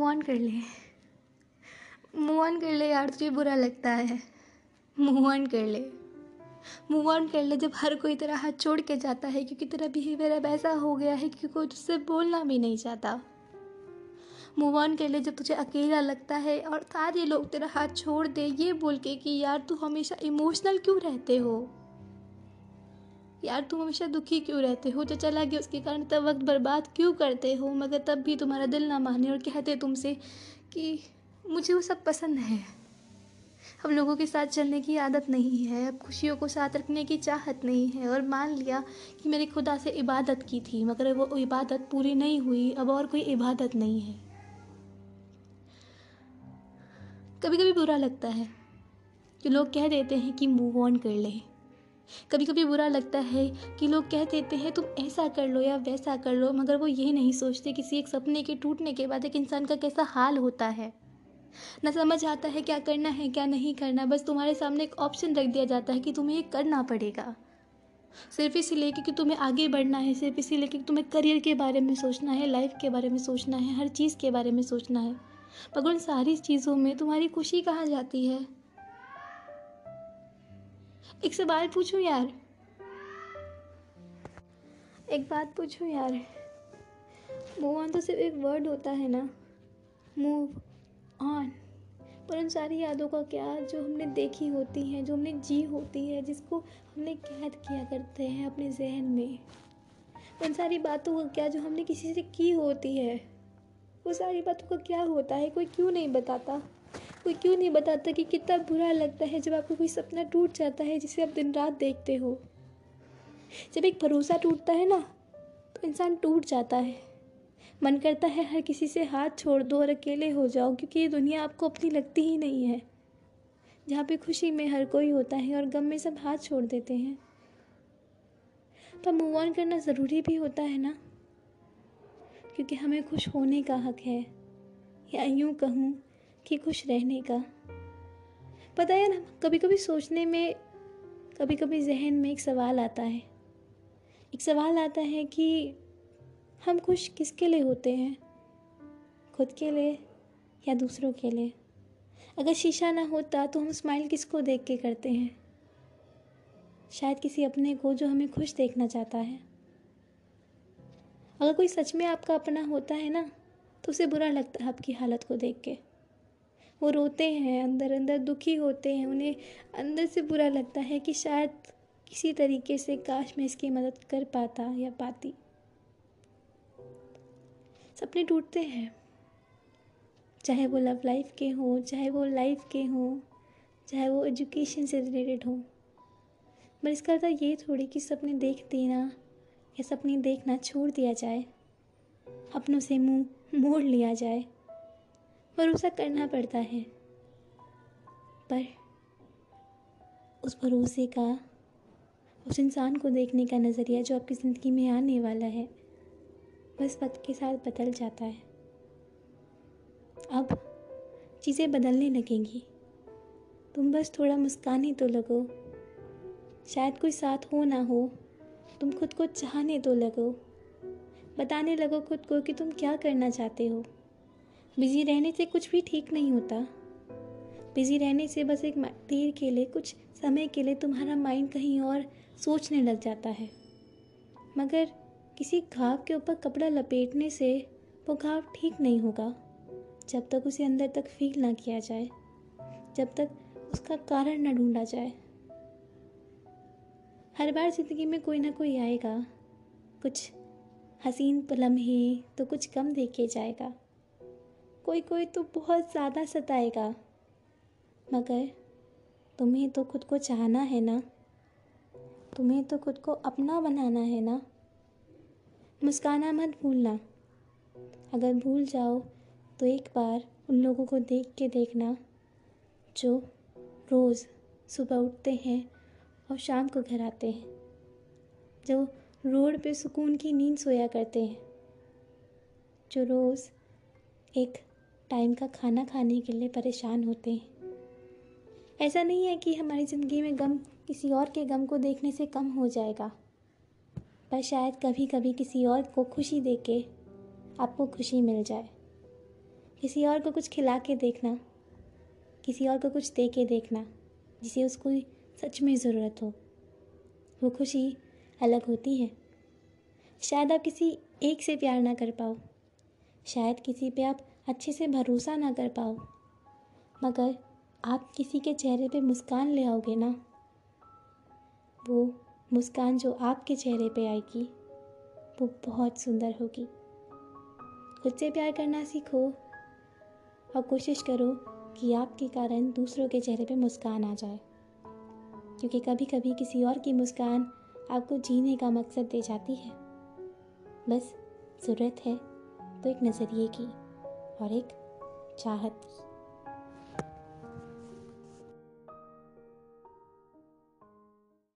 Move on कर ले। Move on कर ले यार, तुझे बुरा लगता है। मूव ऑन कर ले। मूव ऑन कर ले जब हर कोई तेरा हाथ छोड़ के जाता है, क्योंकि तेरा बिहेवियर अब ऐसा हो गया है कि कोई तुझसे बोलना भी नहीं चाहता। मूव ऑन कर ले जब तुझे अकेला लगता है और सारे लोग तेरा हाथ छोड़ दे, ये बोल के कि यार तू हमेशा इमोशनल क्यों रहते हो? यार तुम हमेशा दुखी क्यों रहते हो? जो चला गया उसके कारण तब वक्त बर्बाद क्यों करते हो? मगर तब भी तुम्हारा दिल ना माने और कहते तुमसे कि मुझे वो सब पसंद है। अब लोगों के साथ चलने की आदत नहीं है। अब खुशियों को साथ रखने की चाहत नहीं है। और मान लिया कि मेरी खुदा से इबादत की थी, मगर वो इबादत पूरी नहीं हुई। अब और कोई इबादत नहीं है। कभी कभी बुरा लगता है कि लोग कह देते हैं कि मूव ऑन कर ले। कभी कभी बुरा लगता है कि लोग कह देते हैं, तुम ऐसा कर लो या वैसा कर लो, मगर वो ये नहीं सोचते किसी एक सपने के टूटने के बाद एक इंसान का कैसा हाल होता है। न समझ आता है क्या करना है, क्या नहीं करना, बस तुम्हारे सामने एक ऑप्शन रख दिया जाता है कि तुम्हें ये करना पड़ेगा। सिर्फ़ इसीलिए क्योंकि तुम्हें आगे बढ़ना है, सिर्फ़ इसीलिए क्योंकि तुम्हें करियर के बारे में सोचना है, लाइफ के बारे में सोचना है, हर चीज़ के बारे में सोचना है। मगर उन सारी चीज़ों में तुम्हारी खुशी कहाँ जाती है? एक सवाल पूछूँ यार? एक बात पूछूँ यार। मूव ऑन तो सिर्फ़ एक वर्ड होता है ना? मूव ऑन पर उन सारी यादों का क्या जो हमने देखी होती हैं, जो हमने जी होती है, जिसको हमने कैद किया करते हैं अपने जहन में? उन सारी बातों का क्या जो हमने किसी से की होती है? वो सारी बातों का क्या होता है? कोई क्यों नहीं बताता? कोई क्यों नहीं बताता कि कितना बुरा लगता है जब आपको कोई सपना टूट जाता है जिसे आप दिन रात देखते हो? जब एक भरोसा टूटता है ना तो इंसान टूट जाता है। मन करता है हर किसी से हाथ छोड़ दो और अकेले हो जाओ, क्योंकि ये दुनिया आपको अपनी लगती ही नहीं है। जहाँ पे खुशी में हर कोई होता है और गम में सब हाथ छोड़ देते हैं। पर मूव ऑन करना ज़रूरी भी होता है ना? क्योंकि हमें खुश होने का हक है। या यूँ कहूँ कि खुश रहने का। पता है ना कभी कभी सोचने में कभी कभी जहन में एक सवाल आता है। एक सवाल आता है कि हम खुश किसके लिए होते हैं? खुद के लिए या दूसरों के लिए? अगर शीशा ना होता तो हम स्माइल किसको देख के करते हैं? शायद किसी अपने को जो हमें खुश देखना चाहता है। अगर कोई सच में आपका अपना होता है ना तो उसे बुरा लगता है आपकी हालत को देख के। वो रोते हैं, अंदर अंदर दुखी होते हैं, उन्हें अंदर से बुरा लगता है कि शायद किसी तरीके से काश मैं इसकी मदद कर पाता या पाती। सपने टूटते हैं। चाहे वो लव लाइफ के हों, चाहे वो लाइफ के हों, चाहे वो एजुकेशन से रिलेटेड हों। पर इसका अर्थ ये थोड़ी कि सपने देख देना या सपने देखना छोड़ दिया जाए, अपनों से मुँह, मोड़ लिया जाए। भरोसा करना पड़ता है। पर उस भरोसे का, उस इंसान को देखने का नज़रिया जो आपकी ज़िंदगी में आने वाला है, बस वक्त के साथ बदल जाता है। अब चीज़ें बदलने लगेंगी। तुम बस थोड़ा मुस्काने तो लगो। शायद कोई साथ हो ना हो, तुम खुद को चाहने तो लगो। बताने लगो खुद को कि तुम क्या करना चाहते हो। बिज़ी रहने से कुछ भी ठीक नहीं होता। बिज़ी रहने से बस एक देर के लिए, कुछ समय के लिए तुम्हारा माइंड कहीं और सोचने लग जाता है। मगर किसी घाव के ऊपर कपड़ा लपेटने से वो घाव ठीक नहीं होगा, जब तक उसे अंदर तक फील ना किया जाए, जब तक उसका कारण ना ढूंढा जाए। हर बार ज़िंदगी में कोई ना कोई आएगा। कुछ हसीन लम्हे तो कुछ कम देखे जाएगा। कोई कोई तो बहुत ज़्यादा सताएगा। मगर तुम्हें तो खुद को चाहना है ना? तुम्हें तो खुद को अपना बनाना है ना? मुस्काना मत भूलना। अगर भूल जाओ तो एक बार उन लोगों को देख के देखना, जो रोज़ सुबह उठते हैं और शाम को घर आते हैं, जो रोड पे सुकून की नींद सोया करते हैं, जो रोज़ एक टाइम का खाना खाने के लिए परेशान होते हैं। ऐसा नहीं है कि हमारी ज़िंदगी में गम किसी और के गम को देखने से कम हो जाएगा, पर शायद कभी कभी किसी और को खुशी दे के आपको खुशी मिल जाए। किसी और को कुछ खिला के देखना, किसी और को कुछ दे के देखना, जिसे उसको सच में ज़रूरत हो, वो खुशी अलग होती है। शायद आप किसी एक से प्यार ना कर पाओ, शायद किसी पे आप अच्छे से भरोसा ना कर पाओ। मगर आप किसी के चेहरे पे मुस्कान ले आओगे ना? वो मुस्कान जो आपके चेहरे पे आएगी, वो बहुत सुंदर होगी। खुद से प्यार करना सीखो और कोशिश करो कि आपके कारण दूसरों के चेहरे पे मुस्कान आ जाए। क्योंकि कभी कभी किसी और की मुस्कान आपको जीने का मकसद दे जाती है। बस, ज़रूरत है तो एक नज़रिए की। और एक चाहत